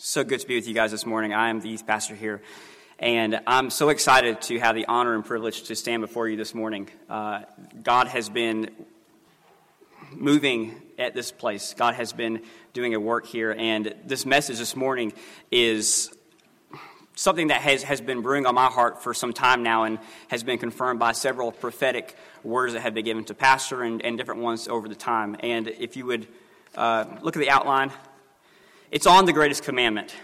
So good to be with you guys this morning. I am the youth pastor here, and I'm so excited to have the honor and privilege to stand before you this morning. Uh, God has been moving at this place, God has been doing a work here, and this message this morning is something that has, has been brewing on my heart for some time now and has been confirmed by several prophetic words that have been given to pastor and, and different ones over the time. And if you would uh, look at the outline, it's on the greatest commandment.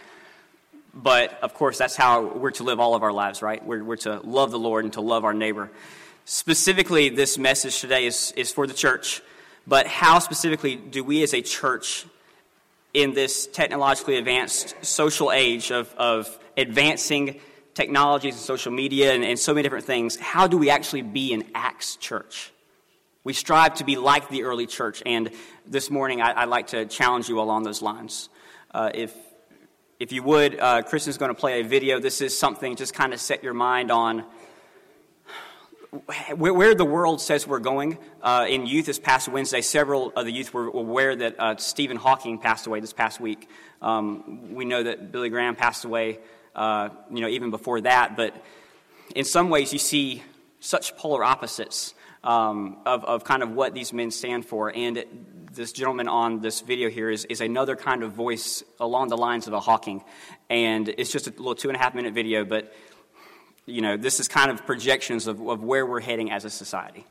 But of course, that's how we're to live all of our lives, right? We're, we're to love the Lord and to love our neighbor. Specifically, this message today is, is for the church. But how specifically do we as a church in this technologically advanced social age of, of advancing technologies and social media and, and so many different things, how do we actually be an Acts church? We strive to be like the early church, and this morning I, would like to challenge you along those lines. Uh, if, if you would, uh, Kristen's going to play a video. This is something just kind of set your mind on where, where the world says we're going. Uh, in youth this past Wednesday, several of the youth were aware that uh, Stephen Hawking passed away this past week. Um, we know that Billy Graham passed away, uh, you know, even before that. But in some ways, you see such polar opposites um, of, of kind of what these men stand for. And this gentleman on this video here is, is another kind of voice along the lines of a Hawking. And it's just a little two and a half minute video, but you know, this is kind of projections of, of where we're heading as a society.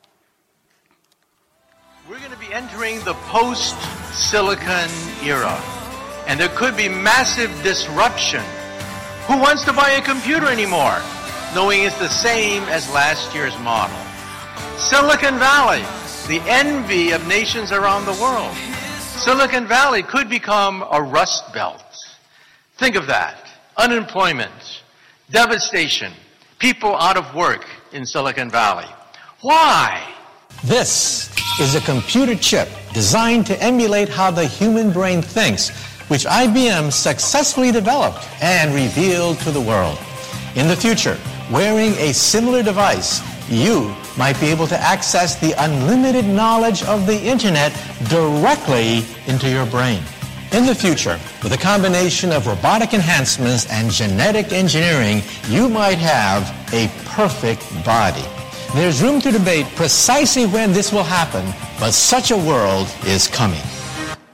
We're going to be entering the post silicon era, and there could be massive disruption. Who wants to buy a computer anymore, knowing it's the same as last year's model? Silicon Valley the envy of nations around the world. Silicon Valley could become a rust belt. Think of that. Unemployment, devastation, people out of work in Silicon Valley. Why? This is a computer chip designed to emulate how the human brain thinks, which IBM successfully developed and revealed to the world. In the future, wearing a similar device you might be able to access the unlimited knowledge of the internet directly into your brain. In the future, with a combination of robotic enhancements and genetic engineering, you might have a perfect body. There's room to debate precisely when this will happen, but such a world is coming.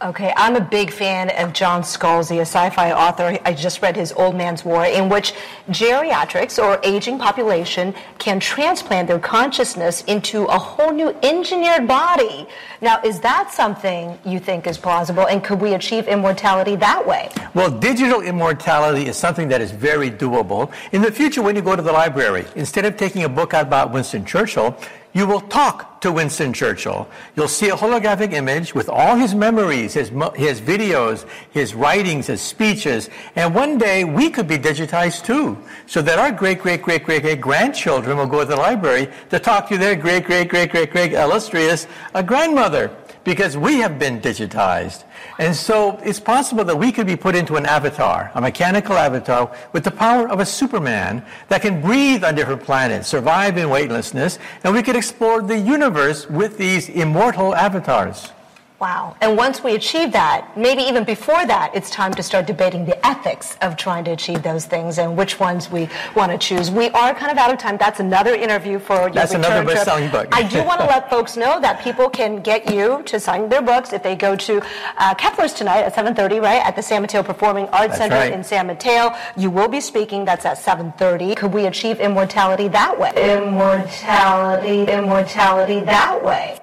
Okay, I'm a big fan of John Scalzi, a sci-fi author. I just read his Old Man's War, in which geriatrics or aging population can transplant their consciousness into a whole new engineered body. Now, is that something you think is plausible, and could we achieve immortality that way? Well, digital immortality is something that is very doable. In the future, when you go to the library, instead of taking a book out about Winston Churchill, you will talk to Winston Churchill. You'll see a holographic image with all his memories, his, his videos, his writings, his speeches. And one day we could be digitized too. So that our great, great, great, great, great grandchildren will go to the library to talk to their great, great, great, great, great illustrious uh, grandmother because we have been digitized. And so it's possible that we could be put into an avatar, a mechanical avatar, with the power of a Superman that can breathe on different planets, survive in weightlessness, and we could explore the universe with these immortal avatars. Wow. And once we achieve that, maybe even before that, it's time to start debating the ethics of trying to achieve those things and which ones we want to choose. We are kind of out of time. That's another interview for your That's another best-selling book. I do want to let folks know that people can get you to sign their books if they go to uh, Kepler's tonight at 7.30, right, at the San Mateo Performing Arts That's Center right. in San Mateo. You will be speaking. That's at 7.30. Could we achieve immortality that way? Immortality, immortality that way.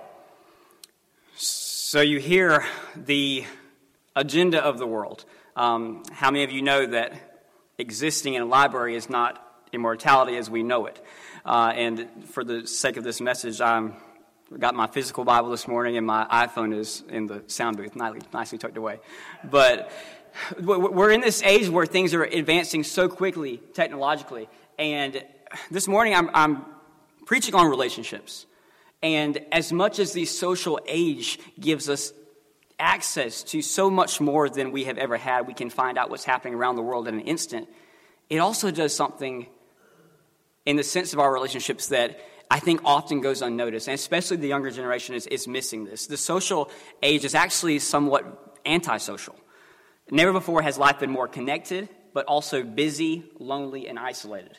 So you hear the agenda of the world. Um, how many of you know that existing in a library is not immortality as we know it? Uh, and for the sake of this message, I got my physical Bible this morning, and my iPhone is in the sound booth, nicely, nicely tucked away. But we're in this age where things are advancing so quickly technologically. And this morning, I'm, I'm preaching on relationships. And as much as the social age gives us access to so much more than we have ever had, we can find out what's happening around the world in an instant. It also does something in the sense of our relationships that I think often goes unnoticed, and especially the younger generation is, is missing this. The social age is actually somewhat antisocial. Never before has life been more connected, but also busy, lonely, and isolated.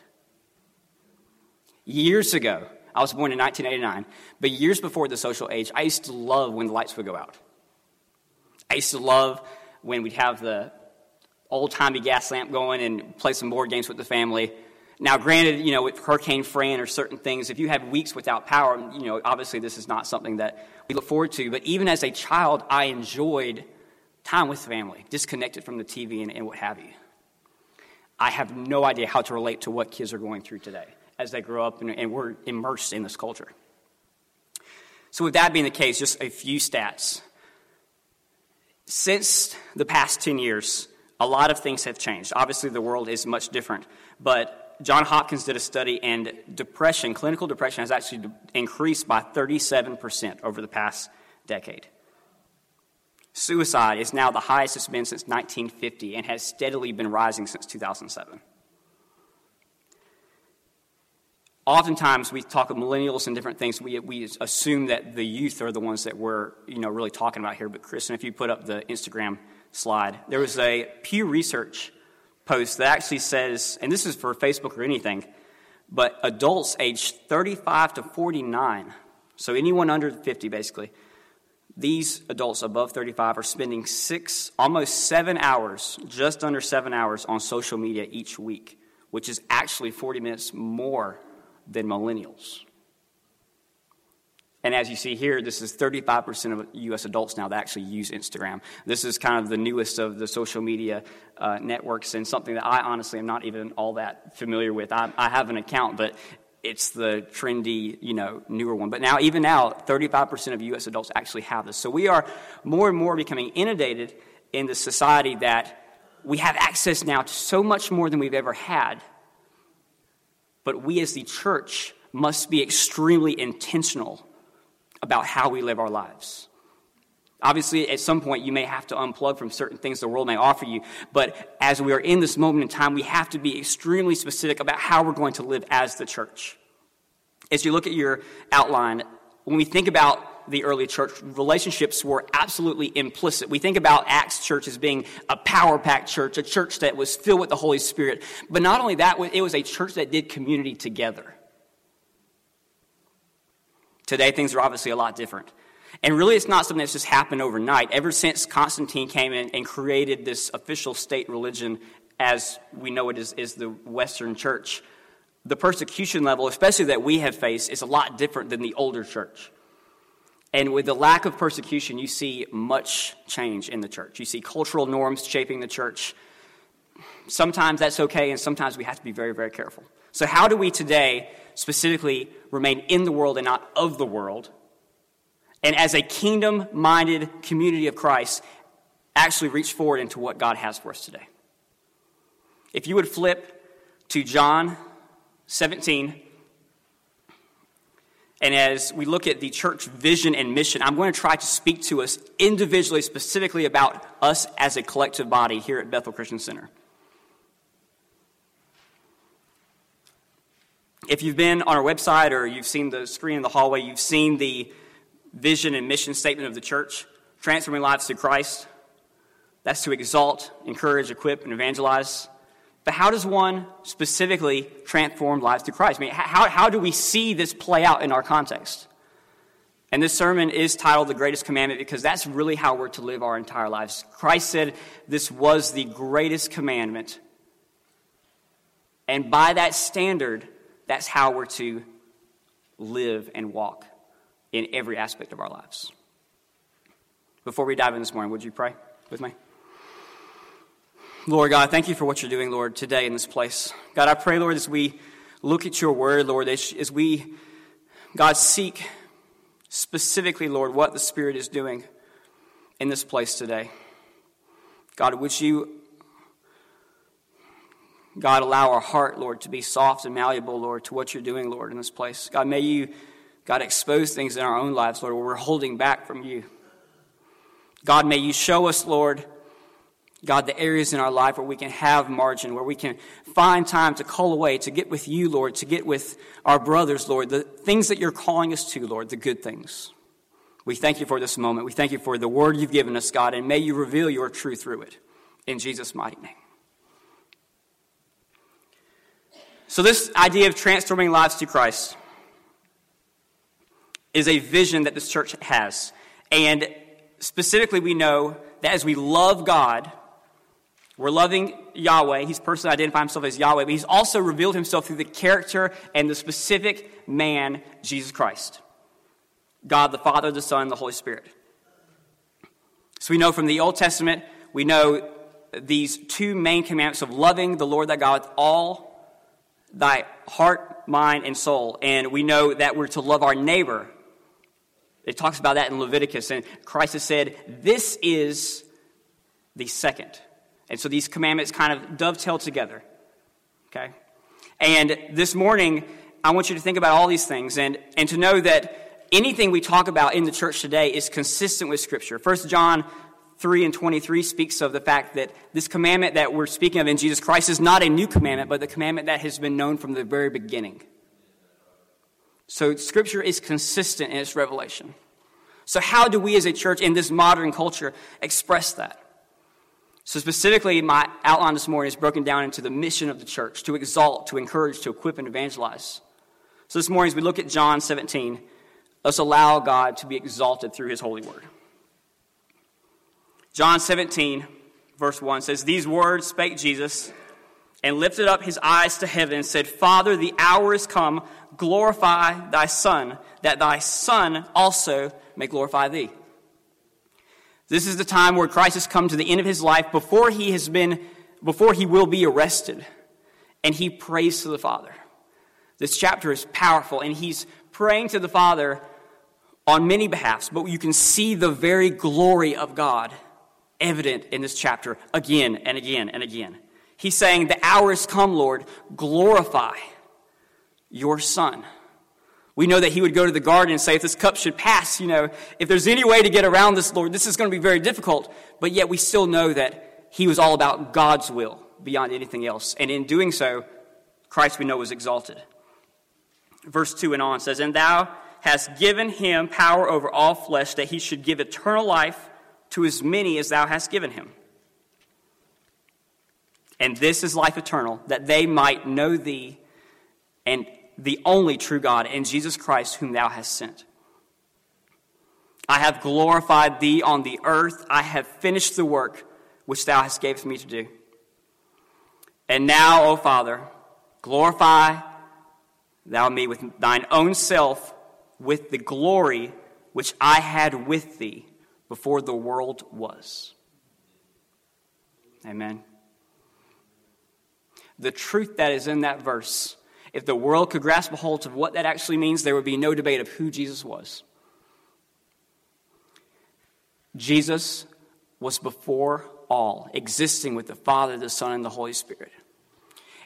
Years ago, I was born in 1989, but years before the social age, I used to love when the lights would go out. I used to love when we'd have the old timey gas lamp going and play some board games with the family. Now, granted, you know, with Hurricane Fran or certain things, if you have weeks without power, you know, obviously this is not something that we look forward to. But even as a child, I enjoyed time with family, disconnected from the TV and, and what have you. I have no idea how to relate to what kids are going through today as they grow up and, and we're immersed in this culture. So, with that being the case, just a few stats. Since the past 10 years, a lot of things have changed. Obviously, the world is much different, but John Hopkins did a study, and depression, clinical depression, has actually increased by 37% over the past decade. Suicide is now the highest it's been since 1950 and has steadily been rising since 2007. Oftentimes, we talk of millennials and different things. We, we assume that the youth are the ones that we're you know, really talking about here. But, Kristen, if you put up the Instagram slide, there was a Pew Research post that actually says, and this is for Facebook or anything, but adults aged 35 to 49, so anyone under 50 basically, these adults above 35 are spending six, almost seven hours, just under seven hours on social media each week, which is actually 40 minutes more than millennials. And as you see here, this is 35% of U.S. adults now that actually use Instagram. This is kind of the newest of the social media uh, networks and something that I honestly am not even all that familiar with. I, I have an account, but it's the trendy, you know, newer one. But now, even now, 35% of U.S. adults actually have this. So we are more and more becoming inundated in the society that we have access now to so much more than we've ever had. But we as the church must be extremely intentional about how we live our lives. Obviously, at some point, you may have to unplug from certain things the world may offer you, but as we are in this moment in time, we have to be extremely specific about how we're going to live as the church. As you look at your outline, when we think about the early church, relationships were absolutely implicit. We think about Acts Church as being a power packed church, a church that was filled with the Holy Spirit. But not only that, it was a church that did community together. Today, things are obviously a lot different. And really, it's not something that's just happened overnight. Ever since Constantine came in and created this official state religion, as we know it is, is the Western church, the persecution level, especially that we have faced, is a lot different than the older church. And with the lack of persecution, you see much change in the church. You see cultural norms shaping the church. Sometimes that's okay, and sometimes we have to be very, very careful. So, how do we today specifically remain in the world and not of the world? And as a kingdom minded community of Christ, actually reach forward into what God has for us today. If you would flip to John 17, and as we look at the church vision and mission, I'm going to try to speak to us individually, specifically about us as a collective body here at Bethel Christian Center. If you've been on our website or you've seen the screen in the hallway, you've seen the vision and mission statement of the church transforming lives through Christ. That's to exalt, encourage, equip, and evangelize. But how does one specifically transform lives through Christ? I mean, how, how do we see this play out in our context? And this sermon is titled The Greatest Commandment because that's really how we're to live our entire lives. Christ said this was the greatest commandment. And by that standard, that's how we're to live and walk in every aspect of our lives. Before we dive in this morning, would you pray with me? Lord God, thank you for what you're doing, Lord, today in this place. God, I pray, Lord, as we look at your word, Lord, as we, God, seek specifically, Lord, what the Spirit is doing in this place today. God, would you God, allow our heart, Lord, to be soft and malleable, Lord, to what you're doing, Lord, in this place. God, may you, God, expose things in our own lives, Lord, where we're holding back from you. God, may you show us, Lord, God, the areas in our life where we can have margin, where we can find time to call away, to get with you, Lord, to get with our brothers, Lord, the things that you're calling us to, Lord, the good things. We thank you for this moment. We thank you for the word you've given us, God, and may you reveal your truth through it. in Jesus' mighty name. So, this idea of transforming lives to Christ is a vision that this church has. And specifically, we know that as we love God, we're loving Yahweh. He's personally identified himself as Yahweh, but he's also revealed himself through the character and the specific man, Jesus Christ. God the Father, the Son, the Holy Spirit. So we know from the Old Testament, we know these two main commandments of loving the Lord thy God with all thy heart, mind, and soul. And we know that we're to love our neighbor. It talks about that in Leviticus. And Christ has said, This is the second. And so these commandments kind of dovetail together. Okay? And this morning, I want you to think about all these things and, and to know that anything we talk about in the church today is consistent with Scripture. 1 John 3 and 23 speaks of the fact that this commandment that we're speaking of in Jesus Christ is not a new commandment, but the commandment that has been known from the very beginning. So Scripture is consistent in its revelation. So, how do we as a church in this modern culture express that? So, specifically, my outline this morning is broken down into the mission of the church to exalt, to encourage, to equip, and evangelize. So, this morning, as we look at John 17, let's allow God to be exalted through his holy word. John 17, verse 1 says, These words spake Jesus and lifted up his eyes to heaven and said, Father, the hour is come, glorify thy Son, that thy Son also may glorify thee. This is the time where Christ has come to the end of his life before he has been, before he will be arrested. And he prays to the Father. This chapter is powerful, and he's praying to the Father on many behalfs, but you can see the very glory of God evident in this chapter again and again and again. He's saying, The hour has come, Lord, glorify your Son. We know that he would go to the garden and say, If this cup should pass, you know, if there's any way to get around this, Lord, this is going to be very difficult. But yet we still know that he was all about God's will beyond anything else. And in doing so, Christ we know was exalted. Verse 2 and on says, And thou hast given him power over all flesh that he should give eternal life to as many as thou hast given him. And this is life eternal, that they might know thee and the only true God and Jesus Christ, whom thou hast sent. I have glorified thee on the earth. I have finished the work which thou hast gave me to do. And now, O Father, glorify thou me with thine own self, with the glory which I had with thee before the world was. Amen. The truth that is in that verse, if the world could grasp a hold of what that actually means, there would be no debate of who Jesus was. Jesus was before all, existing with the Father, the Son, and the Holy Spirit.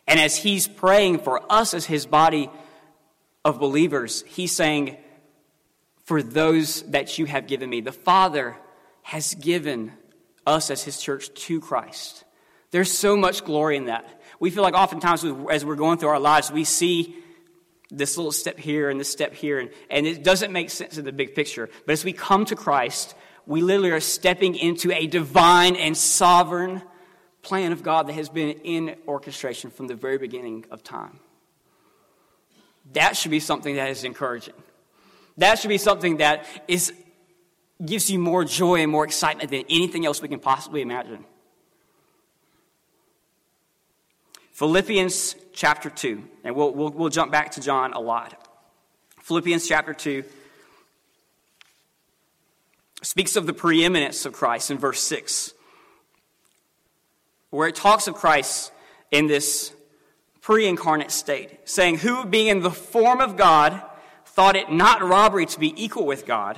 And as he's praying for us as his body of believers, he's saying, for those that you have given me. The Father has given us as His church to Christ. There's so much glory in that. We feel like oftentimes as we're going through our lives, we see this little step here and this step here, and, and it doesn't make sense in the big picture. But as we come to Christ, we literally are stepping into a divine and sovereign plan of God that has been in orchestration from the very beginning of time. That should be something that is encouraging. That should be something that is, gives you more joy and more excitement than anything else we can possibly imagine. Philippians chapter 2, and we'll, we'll, we'll jump back to John a lot. Philippians chapter 2 speaks of the preeminence of Christ in verse 6, where it talks of Christ in this pre incarnate state, saying, Who, being in the form of God, thought it not robbery to be equal with God,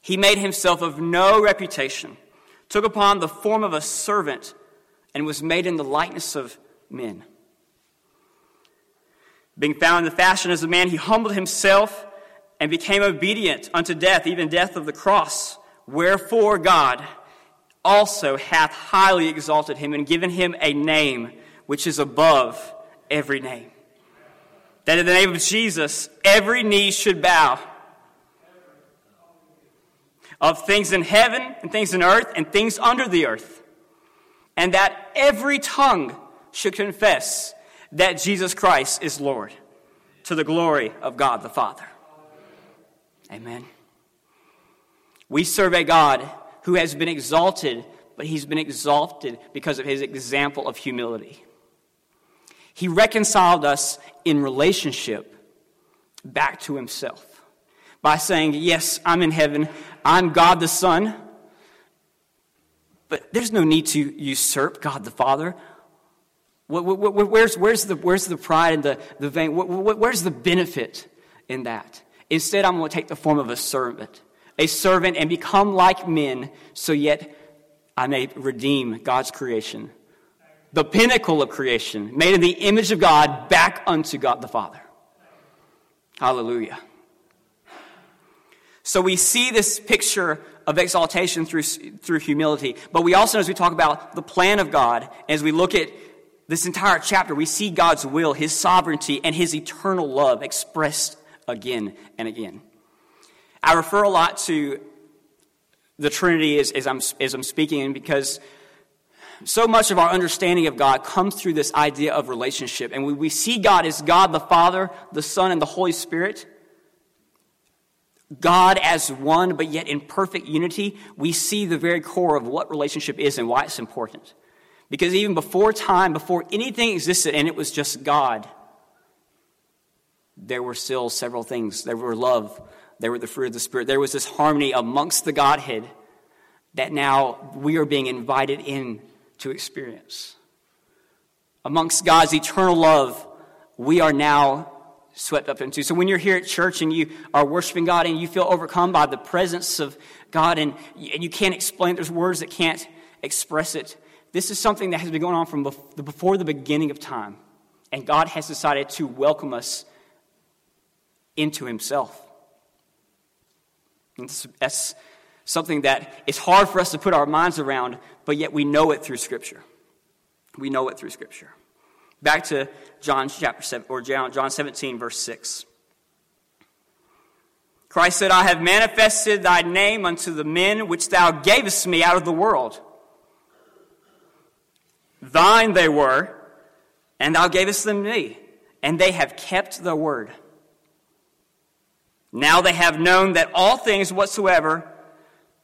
he made himself of no reputation, took upon the form of a servant, and was made in the likeness of men. Being found in the fashion as a man, he humbled himself and became obedient unto death, even death of the cross. Wherefore God also hath highly exalted him and given him a name which is above every name that in the name of Jesus, every knee should bow. of things in heaven and things in earth and things under the earth, and that every tongue should confess that Jesus Christ is Lord to the glory of God the Father. Amen. We serve a God who has been exalted, but he's been exalted because of his example of humility. He reconciled us in relationship back to himself by saying, Yes, I'm in heaven, I'm God the Son, but there's no need to usurp God the Father. Where's, where's, the, where's the pride and the, the vain? Where's the benefit in that? Instead, I'm going to take the form of a servant, a servant, and become like men, so yet I may redeem God's creation, the pinnacle of creation, made in the image of God, back unto God the Father. Hallelujah. So we see this picture of exaltation through, through humility, but we also, as we talk about the plan of God, as we look at this entire chapter, we see God's will, His sovereignty, and His eternal love expressed again and again. I refer a lot to the Trinity as, as, I'm, as I'm speaking because so much of our understanding of God comes through this idea of relationship. And we, we see God as God the Father, the Son, and the Holy Spirit. God as one, but yet in perfect unity, we see the very core of what relationship is and why it's important. Because even before time, before anything existed, and it was just God, there were still several things. There were love, there were the fruit of the Spirit, there was this harmony amongst the Godhead that now we are being invited in to experience. Amongst God's eternal love, we are now swept up into. So when you're here at church and you are worshiping God and you feel overcome by the presence of God and, and you can't explain, there's words that can't express it. This is something that has been going on from before the beginning of time. And God has decided to welcome us into Himself. And that's something that is hard for us to put our minds around, but yet we know it through Scripture. We know it through Scripture. Back to John chapter 7, or John 17, verse 6. Christ said, I have manifested thy name unto the men which thou gavest me out of the world. Thine they were, and thou gavest them me, and they have kept the word. Now they have known that all things whatsoever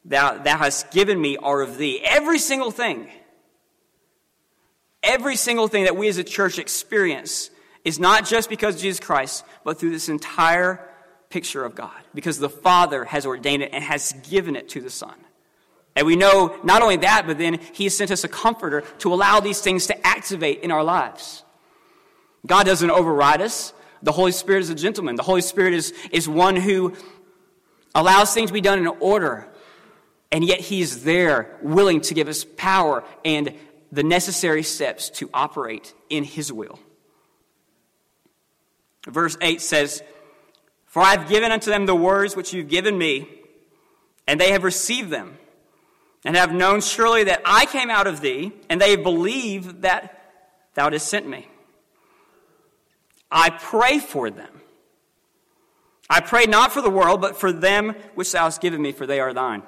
thou, thou hast given me are of thee. Every single thing Every single thing that we as a church experience is not just because of Jesus Christ, but through this entire picture of God. Because the Father has ordained it and has given it to the Son. And we know not only that, but then He has sent us a comforter to allow these things to activate in our lives. God doesn't override us. The Holy Spirit is a gentleman. The Holy Spirit is, is one who allows things to be done in order. And yet He is there willing to give us power and the necessary steps to operate in His will. Verse 8 says, For I have given unto them the words which you've given me, and they have received them, and have known surely that I came out of thee, and they believe that thou didst sent me. I pray for them. I pray not for the world, but for them which thou hast given me, for they are thine.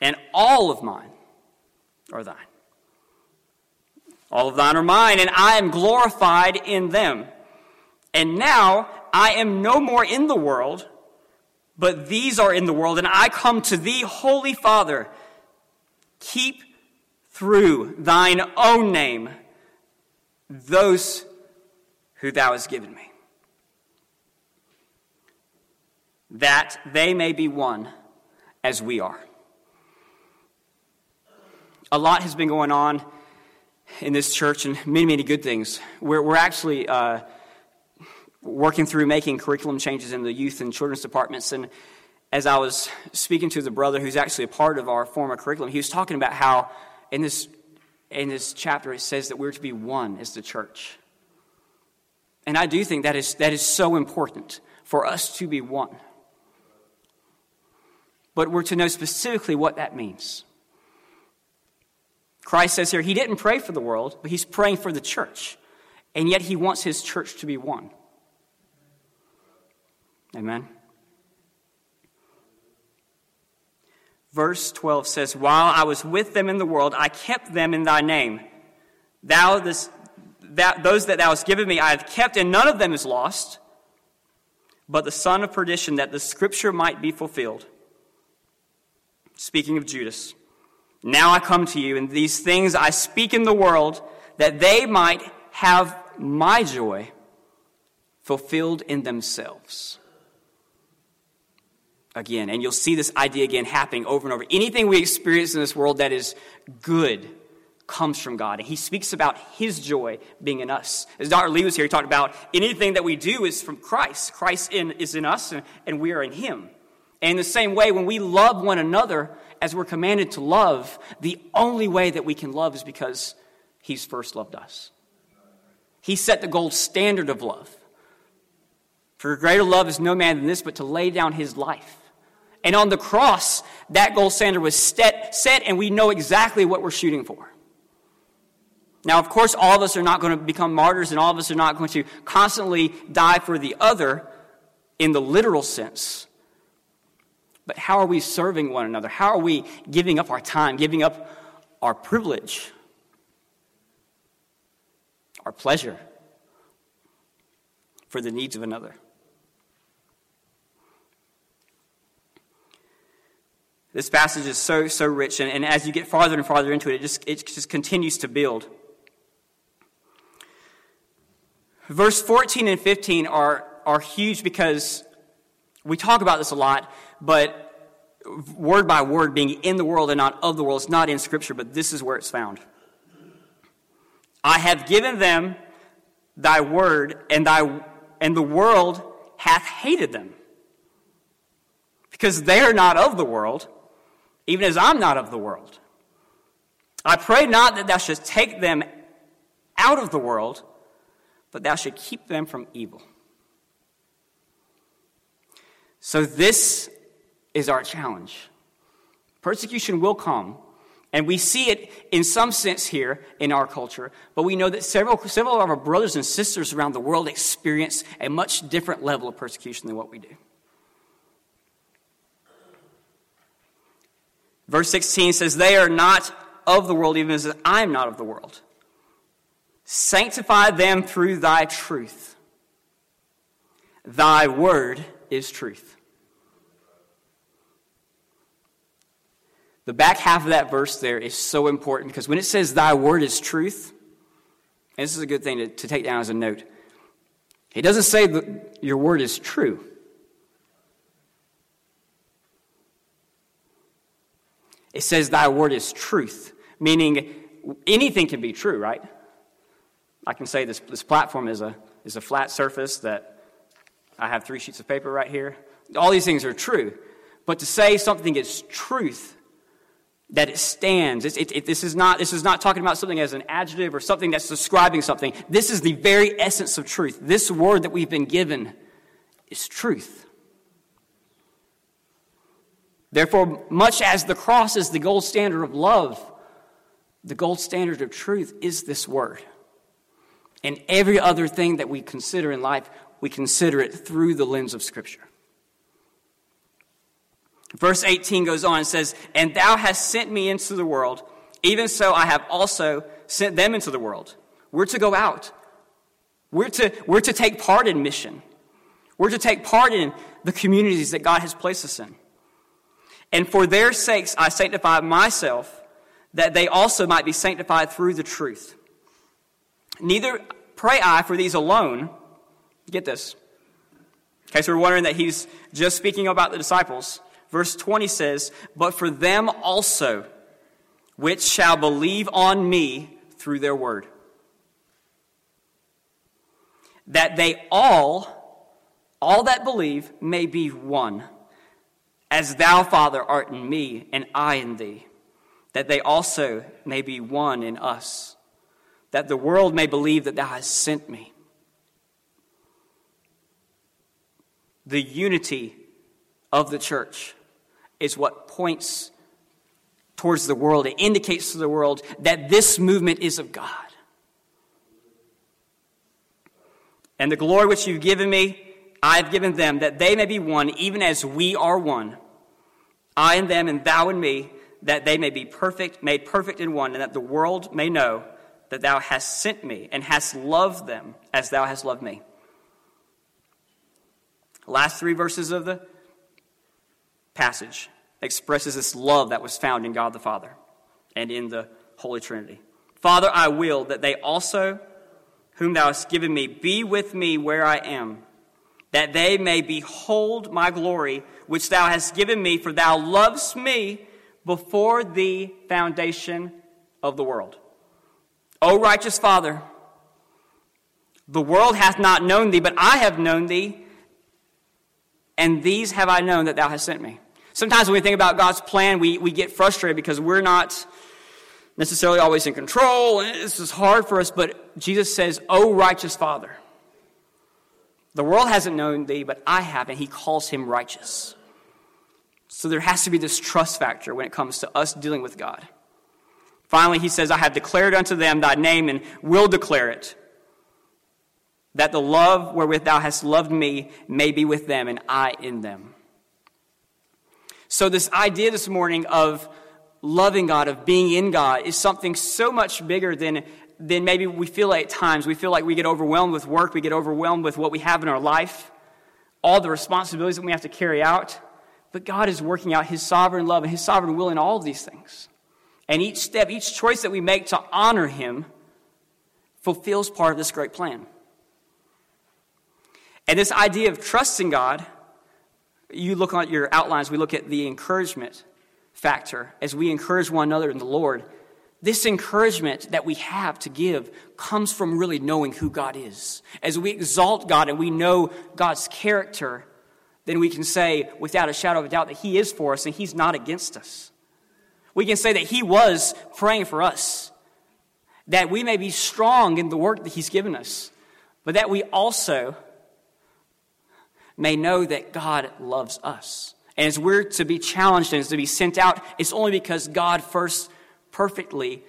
And all of mine are thine. All of thine are mine, and I am glorified in them. And now I am no more in the world, but these are in the world, and I come to thee, Holy Father. Keep through thine own name those who thou hast given me, that they may be one as we are a lot has been going on in this church and many, many good things. We're, we're actually uh, working through making curriculum changes in the youth and children's departments. And as I was speaking to the brother who's actually a part of our former curriculum, he was talking about how in this, in this chapter it says that we're to be one as the church. And I do think that is, that is so important for us to be one. But we're to know specifically what that means. Christ says here, he didn't pray for the world, but he's praying for the church. And yet he wants his church to be one. Amen. Verse 12 says, While I was with them in the world, I kept them in thy name. Thou, this, that, those that thou hast given me, I have kept, and none of them is lost, but the son of perdition, that the scripture might be fulfilled. Speaking of Judas, now I come to you, and these things I speak in the world, that they might have my joy fulfilled in themselves. Again, and you'll see this idea again happening over and over. Anything we experience in this world that is good comes from God. And he speaks about his joy being in us. As Dr. Lee was here, he talked about anything that we do is from Christ. Christ in, is in us, and, and we are in him. And in the same way, when we love one another as we're commanded to love, the only way that we can love is because he's first loved us. He set the gold standard of love. For greater love is no man than this, but to lay down his life. And on the cross, that gold standard was set, set, and we know exactly what we're shooting for. Now, of course, all of us are not going to become martyrs, and all of us are not going to constantly die for the other in the literal sense. But how are we serving one another? How are we giving up our time, giving up our privilege, our pleasure for the needs of another? This passage is so, so rich, and, and as you get farther and farther into it, it just, it just continues to build. Verse 14 and 15 are, are huge because we talk about this a lot, but word by word, being in the world and not of the world, is not in Scripture, but this is where it's found. I have given them thy word, and, thy, and the world hath hated them. Because they are not of the world, even as I'm not of the world. I pray not that thou shouldst take them out of the world, but thou should keep them from evil. So, this is our challenge. Persecution will come, and we see it in some sense here in our culture, but we know that several, several of our brothers and sisters around the world experience a much different level of persecution than what we do. Verse 16 says, They are not of the world, even as I am not of the world. Sanctify them through thy truth. Thy word is truth. The back half of that verse there is so important because when it says thy word is truth, and this is a good thing to, to take down as a note, it doesn't say that your word is true. It says thy word is truth, meaning anything can be true, right? I can say this, this platform is a, is a flat surface that I have three sheets of paper right here. All these things are true. But to say something is truth, that it stands, it, it, it, this, is not, this is not talking about something as an adjective or something that's describing something. This is the very essence of truth. This word that we've been given is truth. Therefore, much as the cross is the gold standard of love, the gold standard of truth is this word. And every other thing that we consider in life, we consider it through the lens of Scripture. Verse 18 goes on and says, And thou hast sent me into the world, even so I have also sent them into the world. We're to go out. We're to, we're to take part in mission. We're to take part in the communities that God has placed us in. And for their sakes I sanctify myself, that they also might be sanctified through the truth. Neither pray I for these alone. Get this. Okay, so we're wondering that he's just speaking about the disciples. Verse 20 says, But for them also, which shall believe on me through their word. That they all, all that believe, may be one as thou, Father, art in me, and I in thee, that they also may be one in us, that the world may believe that thou hast sent me. The unity of the church is what points towards the world. It indicates to the world that this movement is of God. And the glory which you've given me, I have given them, that they may be one, even as we are one. I and them, and thou and me, that they may be perfect, made perfect in one, and that the world may know that thou hast sent me and hast loved them as thou hast loved me. Last three verses of the passage expresses this love that was found in God the Father and in the Holy Trinity. Father, I will that they also, whom thou hast given me, be with me where I am, that they may behold my glory, which thou hast given me, for thou lovest me before the foundation of the world. O righteous Father, the world hath not known thee, but I have known thee, and these have I known that thou hast sent me. Sometimes when we think about God's plan, we, we get frustrated because we're not necessarily always in control, and this is hard for us, but Jesus says, O righteous Father. The world hasn't known thee, but I have, and he calls him righteous. So there has to be this trust factor when it comes to us dealing with God. Finally, he says, I have declared unto them thy name and will declare it, that the love wherewith thou hast loved me may be with them and I in them. So, this idea this morning of loving God, of being in God, is something so much bigger than, than maybe we feel at times. We feel like we get overwhelmed with work, we get overwhelmed with what we have in our life, all the responsibilities that we have to carry out. But God is working out His sovereign love and His sovereign will in all of these things. And each step, each choice that we make to honor Him fulfills part of this great plan. And this idea of trusting God, you look at your outlines, we look at the encouragement factor as we encourage one another in the Lord. This encouragement that we have to give comes from really knowing who God is. As we exalt God and we know God's character, then we can say without a shadow of a doubt that He is for us and He's not against us. We can say that He was praying for us, that we may be strong in the work that He's given us, but that we also may know that God loves us. And as we're to be challenged and as to be sent out, it's only because God first perfectly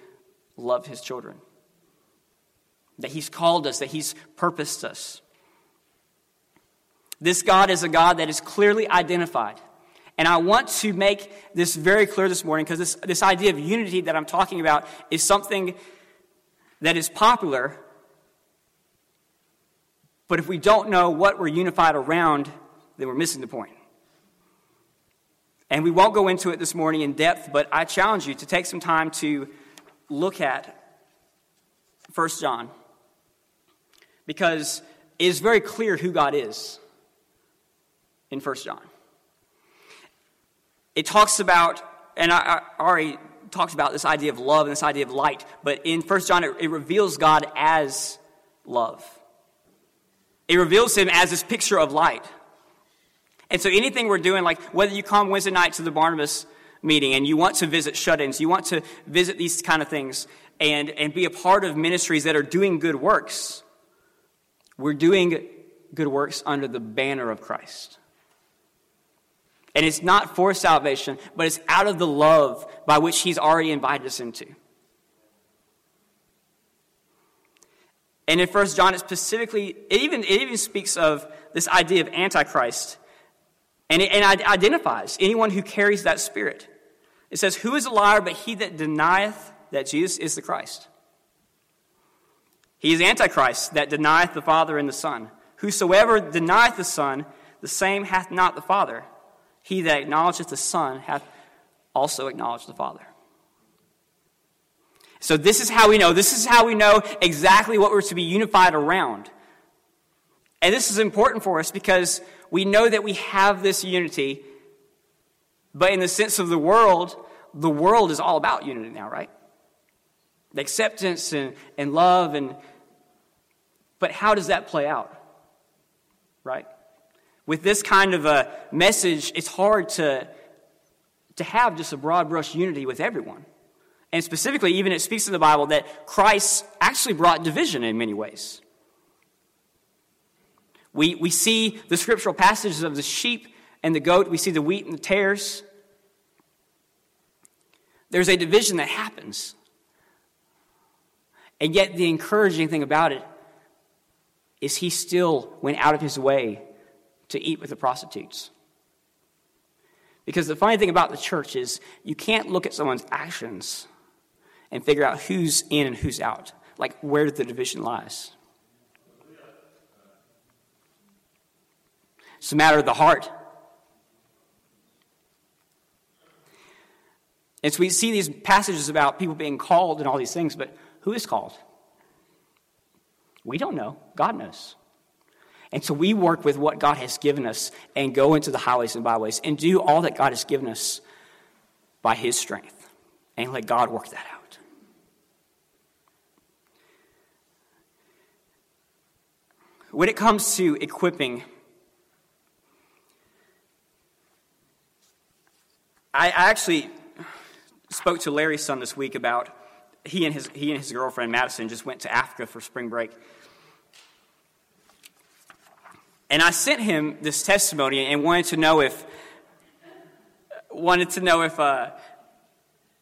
loved His children. That He's called us, that He's purposed us. This God is a God that is clearly identified. And I want to make this very clear this morning because this, this idea of unity that I'm talking about is something that is popular. But if we don't know what we're unified around, then we're missing the point. And we won't go into it this morning in depth, but I challenge you to take some time to look at 1 John. Because it is very clear who God is in 1 John. It talks about, and I, I already talked about this idea of love and this idea of light, but in 1 John, it, it reveals God as love. It reveals him as this picture of light. And so anything we're doing, like whether you come Wednesday night to the Barnabas meeting and you want to visit shut-ins, you want to visit these kind of things and, and be a part of ministries that are doing good works, we're doing good works under the banner of Christ. And it's not for salvation, but it's out of the love by which He's already invited us into. And in First John, it specifically, it even, it even speaks of this idea of Antichrist and it, and it identifies anyone who carries that spirit. It says, Who is a liar but he that denieth that Jesus is the Christ? He is Antichrist that denieth the Father and the Son. Whosoever denieth the Son, the same hath not the Father. He that acknowledgeth the Son hath also acknowledged the Father. So, this is how we know. This is how we know exactly what we're to be unified around. And this is important for us because we know that we have this unity, but in the sense of the world, the world is all about unity now, right? The acceptance and, and love and but how does that play out? Right? With this kind of a message, it's hard to, to have just a broad brush unity with everyone. And specifically, even it speaks in the Bible that Christ actually brought division in many ways. We, we see the scriptural passages of the sheep and the goat, we see the wheat and the tares. There's a division that happens. And yet, the encouraging thing about it is he still went out of his way to eat with the prostitutes. Because the funny thing about the church is you can't look at someone's actions and figure out who's in and who's out, like where the division lies. It's a matter of the heart. And so we see these passages about people being called and all these things, but who is called? We don't know. God knows. And so we work with what God has given us and go into the highways and byways and do all that God has given us by His strength and let God work that out. When it comes to equipping, I actually spoke to Larry's son this week about he and his, he and his girlfriend Madison just went to Africa for spring break. And I sent him this testimony and wanted to know if wanted to know if uh,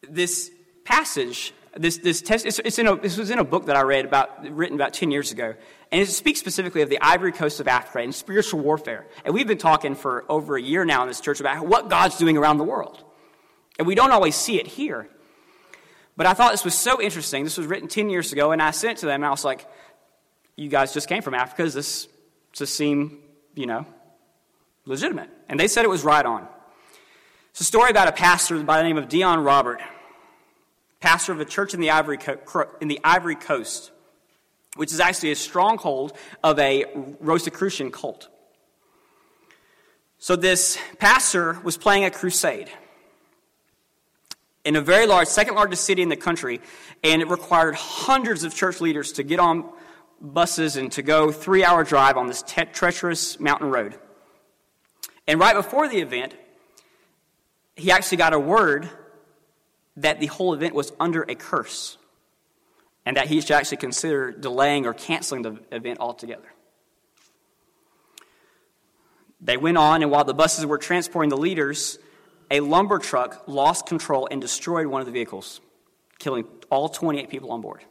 this passage, this this test, it's, it's in a, this was in a book that I read about written about ten years ago, and it speaks specifically of the Ivory Coast of Africa and spiritual warfare. And we've been talking for over a year now in this church about what God's doing around the world, and we don't always see it here. But I thought this was so interesting. This was written 10 years ago, and I sent it to them, and I was like, You guys just came from Africa. Does this just seem, you know, legitimate? And they said it was right on. It's a story about a pastor by the name of Dion Robert, pastor of a church in the Ivory, Co- in the Ivory Coast, which is actually a stronghold of a Rosicrucian cult. So this pastor was playing a crusade in a very large, second largest city in the country, and it required hundreds of church leaders to get on buses and to go three hour drive on this te- treacherous mountain road. And right before the event, he actually got a word that the whole event was under a curse and that he should actually consider delaying or canceling the event altogether. They went on, and while the buses were transporting the leaders, a lumber truck lost control and destroyed one of the vehicles, killing all 28 people on board.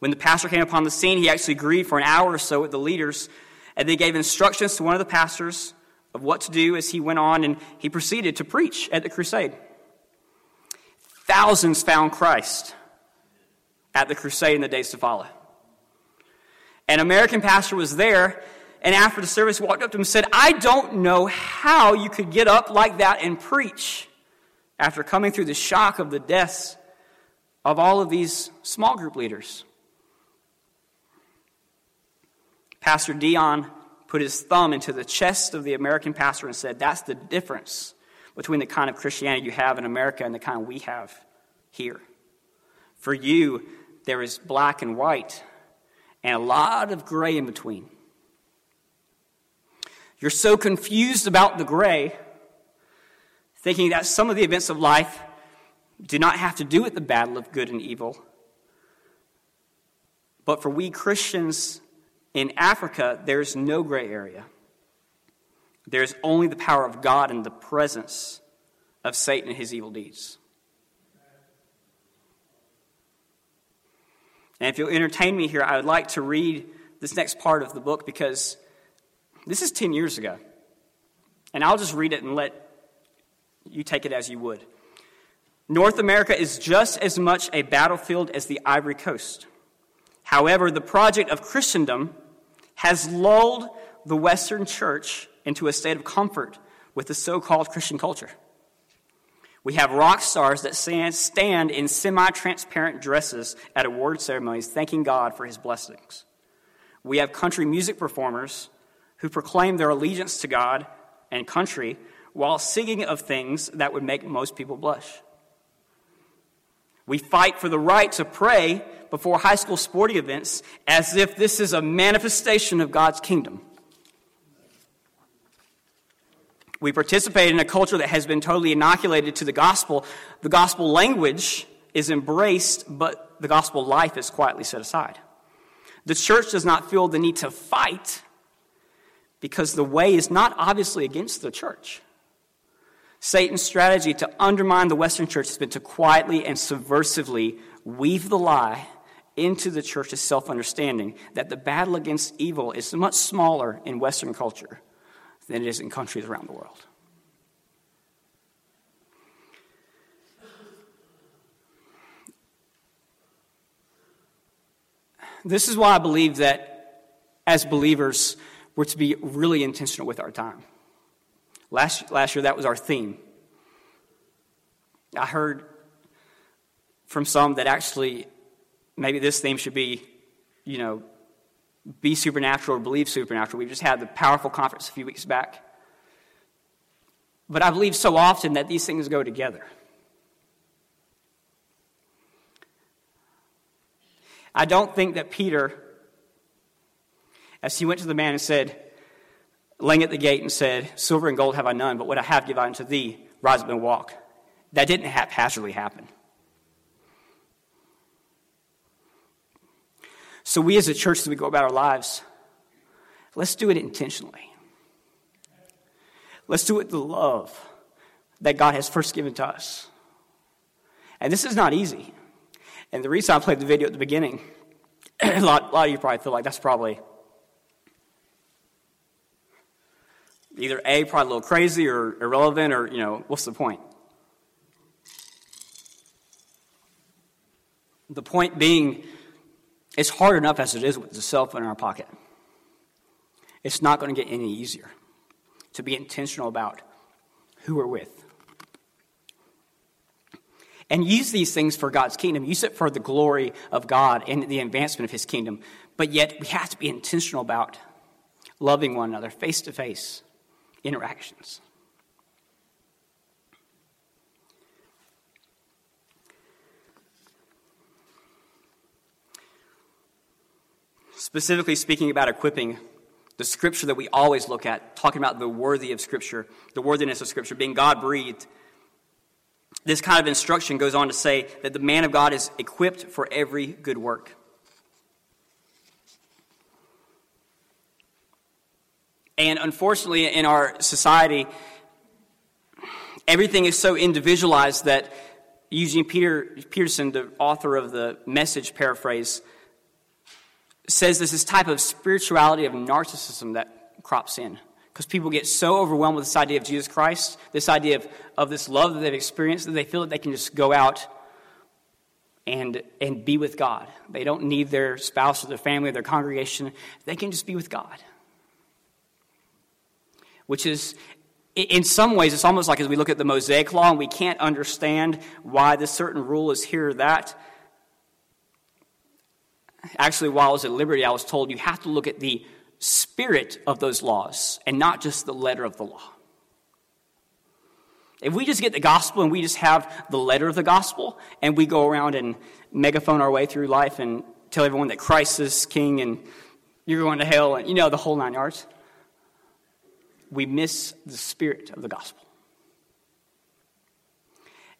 When the pastor came upon the scene, he actually agreed for an hour or so with the leaders, and they gave instructions to one of the pastors of what to do as he went on, and he proceeded to preach at the crusade. Thousands found Christ at the crusade in the days to follow. An American pastor was there and after the service walked up to him and said, I don't know how you could get up like that and preach after coming through the shock of the deaths of all of these small group leaders. Pastor Dion put his thumb into the chest of the American pastor and said, That's the difference between the kind of Christianity you have in America and the kind we have here. For you, there is black and white and a lot of gray in between. You're so confused about the gray, thinking that some of the events of life do not have to do with the battle of good and evil. But for we Christians in Africa, there's no gray area. There's only the power of God and the presence of Satan and his evil deeds. And if you'll entertain me here, I would like to read this next part of the book because this is 10 years ago. And I'll just read it and let you take it as you would. North America is just as much a battlefield as the Ivory Coast. However, the project of Christendom has lulled the Western church into a state of comfort with the so called Christian culture. We have rock stars that stand in semi transparent dresses at award ceremonies thanking God for his blessings. We have country music performers who proclaim their allegiance to God and country while singing of things that would make most people blush. We fight for the right to pray before high school sporting events as if this is a manifestation of God's kingdom. We participate in a culture that has been totally inoculated to the gospel. The gospel language is embraced, but the gospel life is quietly set aside. The church does not feel the need to fight because the way is not obviously against the church. Satan's strategy to undermine the Western church has been to quietly and subversively weave the lie into the church's self understanding that the battle against evil is much smaller in Western culture than it is in countries around the world. This is why I believe that as believers, we're to be really intentional with our time. Last, last year, that was our theme. I heard from some that actually maybe this theme should be, you know, be supernatural or believe supernatural. We just had the powerful conference a few weeks back. But I believe so often that these things go together. I don't think that Peter, as he went to the man and said, laying at the gate and said, Silver and gold have I none, but what I have give I unto thee, rise up and walk. That didn't haphazardly happen. So, we as a church, as we go about our lives, let's do it intentionally. Let's do it with the love that God has first given to us. And this is not easy. And the reason I played the video at the beginning, a lot, a lot of you probably feel like that's probably either A, probably a little crazy or irrelevant, or, you know, what's the point? The point being, it's hard enough as it is with the cell phone in our pocket. It's not going to get any easier to be intentional about who we're with. And use these things for God's kingdom. Use it for the glory of God and the advancement of His kingdom. But yet, we have to be intentional about loving one another face to face interactions. Specifically speaking about equipping, the scripture that we always look at, talking about the worthy of scripture, the worthiness of scripture, being God breathed, this kind of instruction goes on to say that the man of God is equipped for every good work. And unfortunately, in our society, everything is so individualized that Eugene Peter, Peterson, the author of the message paraphrase, says there's this type of spirituality of narcissism that crops in. Because people get so overwhelmed with this idea of Jesus Christ, this idea of, of this love that they've experienced, that they feel that they can just go out and, and be with God. They don't need their spouse or their family or their congregation. They can just be with God. Which is, in some ways, it's almost like as we look at the Mosaic Law and we can't understand why this certain rule is here or that Actually, while I was at Liberty, I was told you have to look at the spirit of those laws and not just the letter of the law. If we just get the gospel and we just have the letter of the gospel and we go around and megaphone our way through life and tell everyone that Christ is king and you're going to hell and you know the whole nine yards, we miss the spirit of the gospel.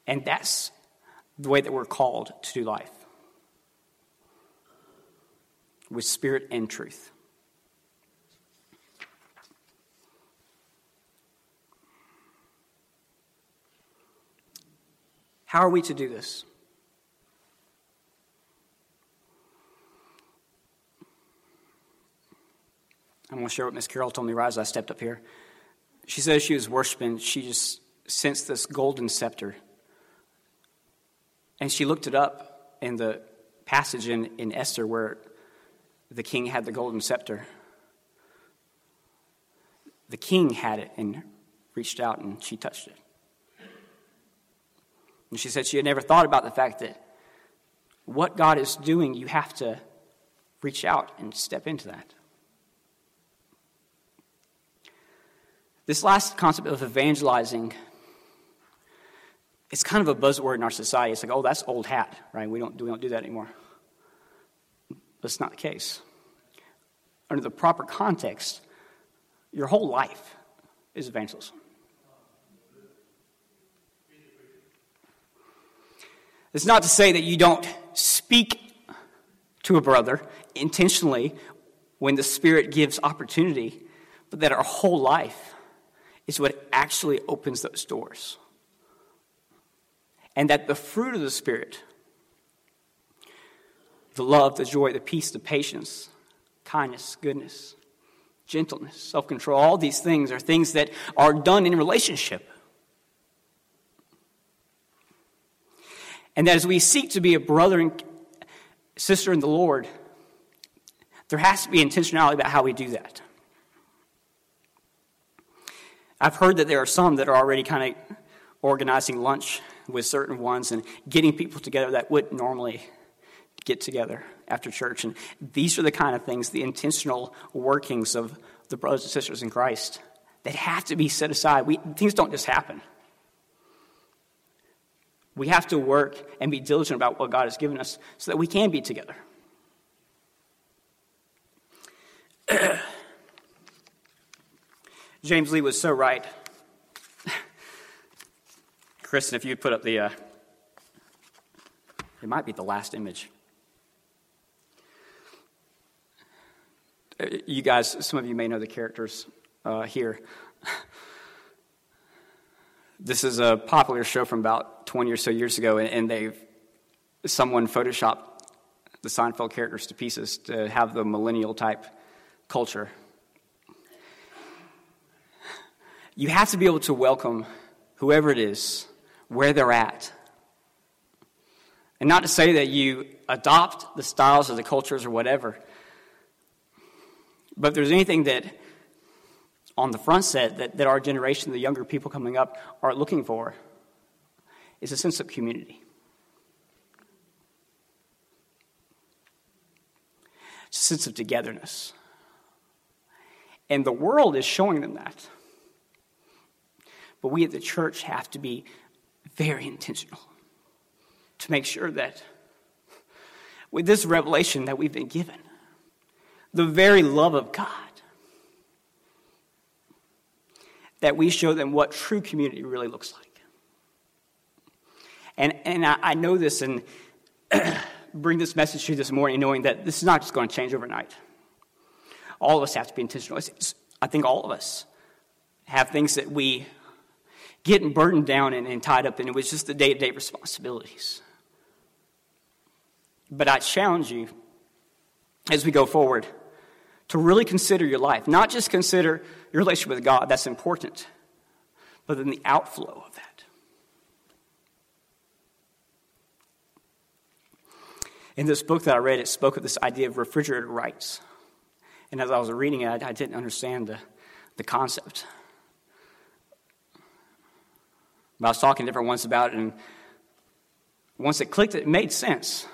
And that's the way that we're called to do life with spirit and truth. How are we to do this? I'm going to share what Miss Carol told me right as I stepped up here. She says she was worshiping, she just sensed this golden scepter. And she looked it up in the passage in, in Esther where the king had the golden scepter. The king had it and reached out and she touched it. And she said she had never thought about the fact that what God is doing, you have to reach out and step into that. This last concept of evangelizing, it's kind of a buzzword in our society. It's like, oh, that's old hat, right? We don't, we don't do that anymore. That's not the case. Under the proper context, your whole life is evangelism. It's not to say that you don't speak to a brother intentionally when the Spirit gives opportunity, but that our whole life is what actually opens those doors. And that the fruit of the Spirit the love, the joy, the peace, the patience, kindness, goodness, gentleness, self control. All these things are things that are done in relationship. And that as we seek to be a brother and sister in the Lord, There has to be intentionality about how we do that. I've heard that there are some that are already kind of organizing lunch with certain ones and getting people together that wouldn't normally get together after church. And these are the kind of things, the intentional workings of the brothers and sisters in Christ that have to be set aside. We, things don't just happen. We have to work and be diligent about what God has given us so that we can be together. James Lee was so right. Kristen, if you'd put up the, uh, it might be the last image. Uh, you guys, some of you may know the characters uh, here. This is a popular show from about 20 or so years ago, and they've someone photoshopped the Seinfeld characters to pieces to have the millennial type culture. You have to be able to welcome whoever it is where they're at. And not to say that you adopt the styles or the cultures or whatever, but if there's anything that on the front set that, that our generation, the younger people coming up, are looking for, is a sense of community. It's a sense of togetherness. And the world is showing them that. But we at the church have to be very intentional to make sure that with this revelation that we've been given, the very love of God, that we show them what true community really looks like. And, and I, I know this and bring this message to you this morning knowing that this is not just going to change overnight. All of us have to be intentional. It's, I think all of us have things that we get burdened down and, and tied up in. It was just the day to day responsibilities. But I challenge you as we go forward to really consider your life. Not just consider your relationship with God, that's important, but then the outflow of that. In this book that I read, it spoke of this idea of refrigerator rights. And as I was reading it, I, didn't understand the, the concept. But I was talking to different ones about it, and once it clicked, it made sense.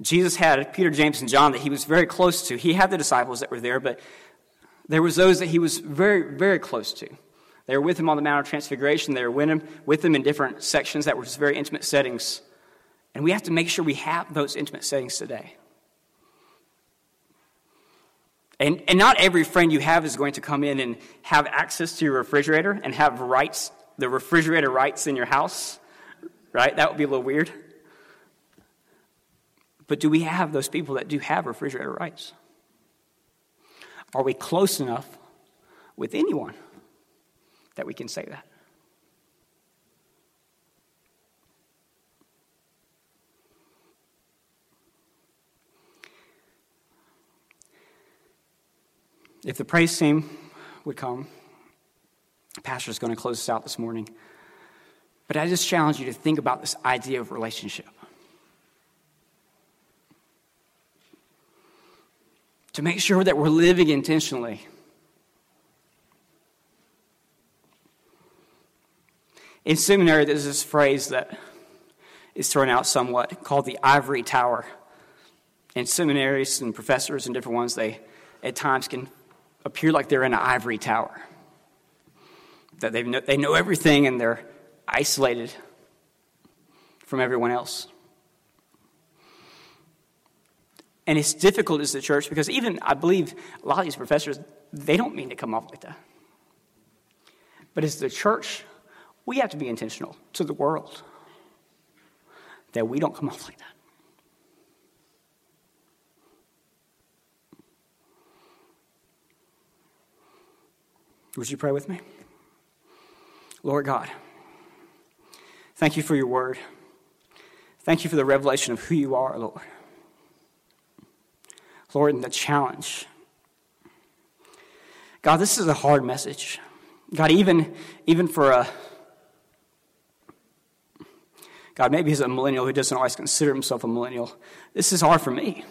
Jesus had Peter, James, and John that he was very close to. He had the disciples that were there, but there was those that he was very, very close to. They were with him on the Mount of Transfiguration. They were with him, with him in different sections that were just very intimate settings. And we have to make sure we have those intimate settings today. And, and not every friend you have is going to come in and have access to your refrigerator and have rights, the refrigerator rights in your house, right? That would be a little weird. But do we have those people that do have refrigerator rights? Are we close enough with anyone that we can say that? If the praise team would come, the pastor is going to close us out this morning. But I just challenge you to think about this idea of relationship. To make sure that we're living intentionally. In seminary, there's this phrase that is thrown out somewhat called the ivory tower. And seminaries and professors and different ones, they at times can appear like they're in an ivory tower. That they know, they know everything and they're isolated from everyone else. And it's difficult as the church because even, I believe, a lot of these professors, they don't mean to come off like that. But as the church, we have to be intentional to the world that we don't come off like that. Would you pray with me? Lord God, thank you for your word. Thank you for the revelation of who you are, Lord. Lord, in the challenge. God, this is a hard message. God, even, even for a God, maybe he's a millennial who doesn't always consider himself a millennial. This is hard for me.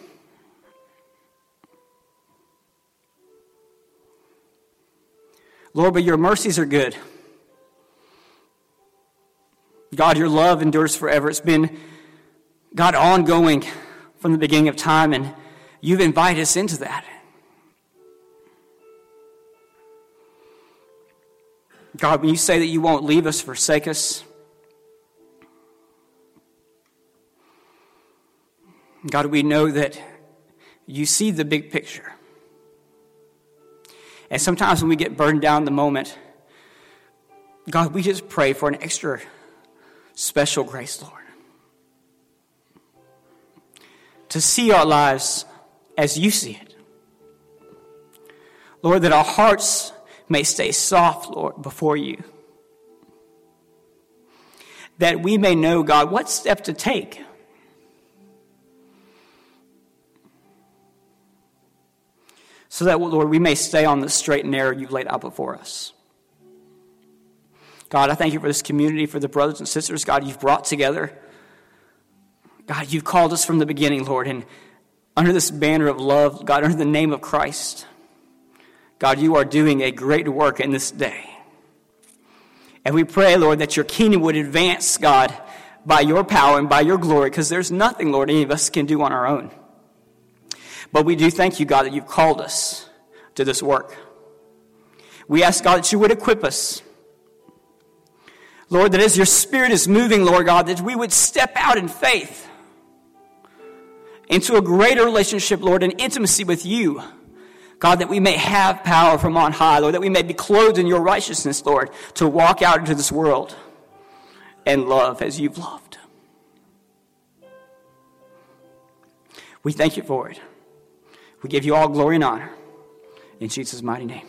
Lord, but your mercies are good. God, your love endures forever. It's been, God, ongoing from the beginning of time. And you've invited us into that. God, when you say that you won't leave us, forsake us, God, we know that you see the big picture. And sometimes when we get burned down the moment, God, we just pray for an extra special grace, Lord. To see our lives as you see it. Lord, that our hearts may stay soft, Lord, before you. That we may know, God, what step to take. So that, Lord, we may stay on the straight and narrow you've laid out before us. God, I thank you for this community, for the brothers and sisters, God, you've brought together. God, you've called us from the beginning, Lord, and under this banner of love, God, under the name of Christ, God, you are doing a great work in this day. And we pray, Lord, that your kingdom would advance, God, by your power and by your glory, because there's nothing, Lord, any of us can do on our own. But we do thank you, God, that you've called us to this work. We ask, God, that you would equip us Lord, that as your Spirit is moving, Lord God, that we would step out in faith into a greater relationship, Lord, and intimacy with you. God, that we may have power from on high, Lord, that we may be clothed in your righteousness, Lord, to walk out into this world and love as you've loved. We thank you for it. We give you all glory and honor. In Jesus' mighty name.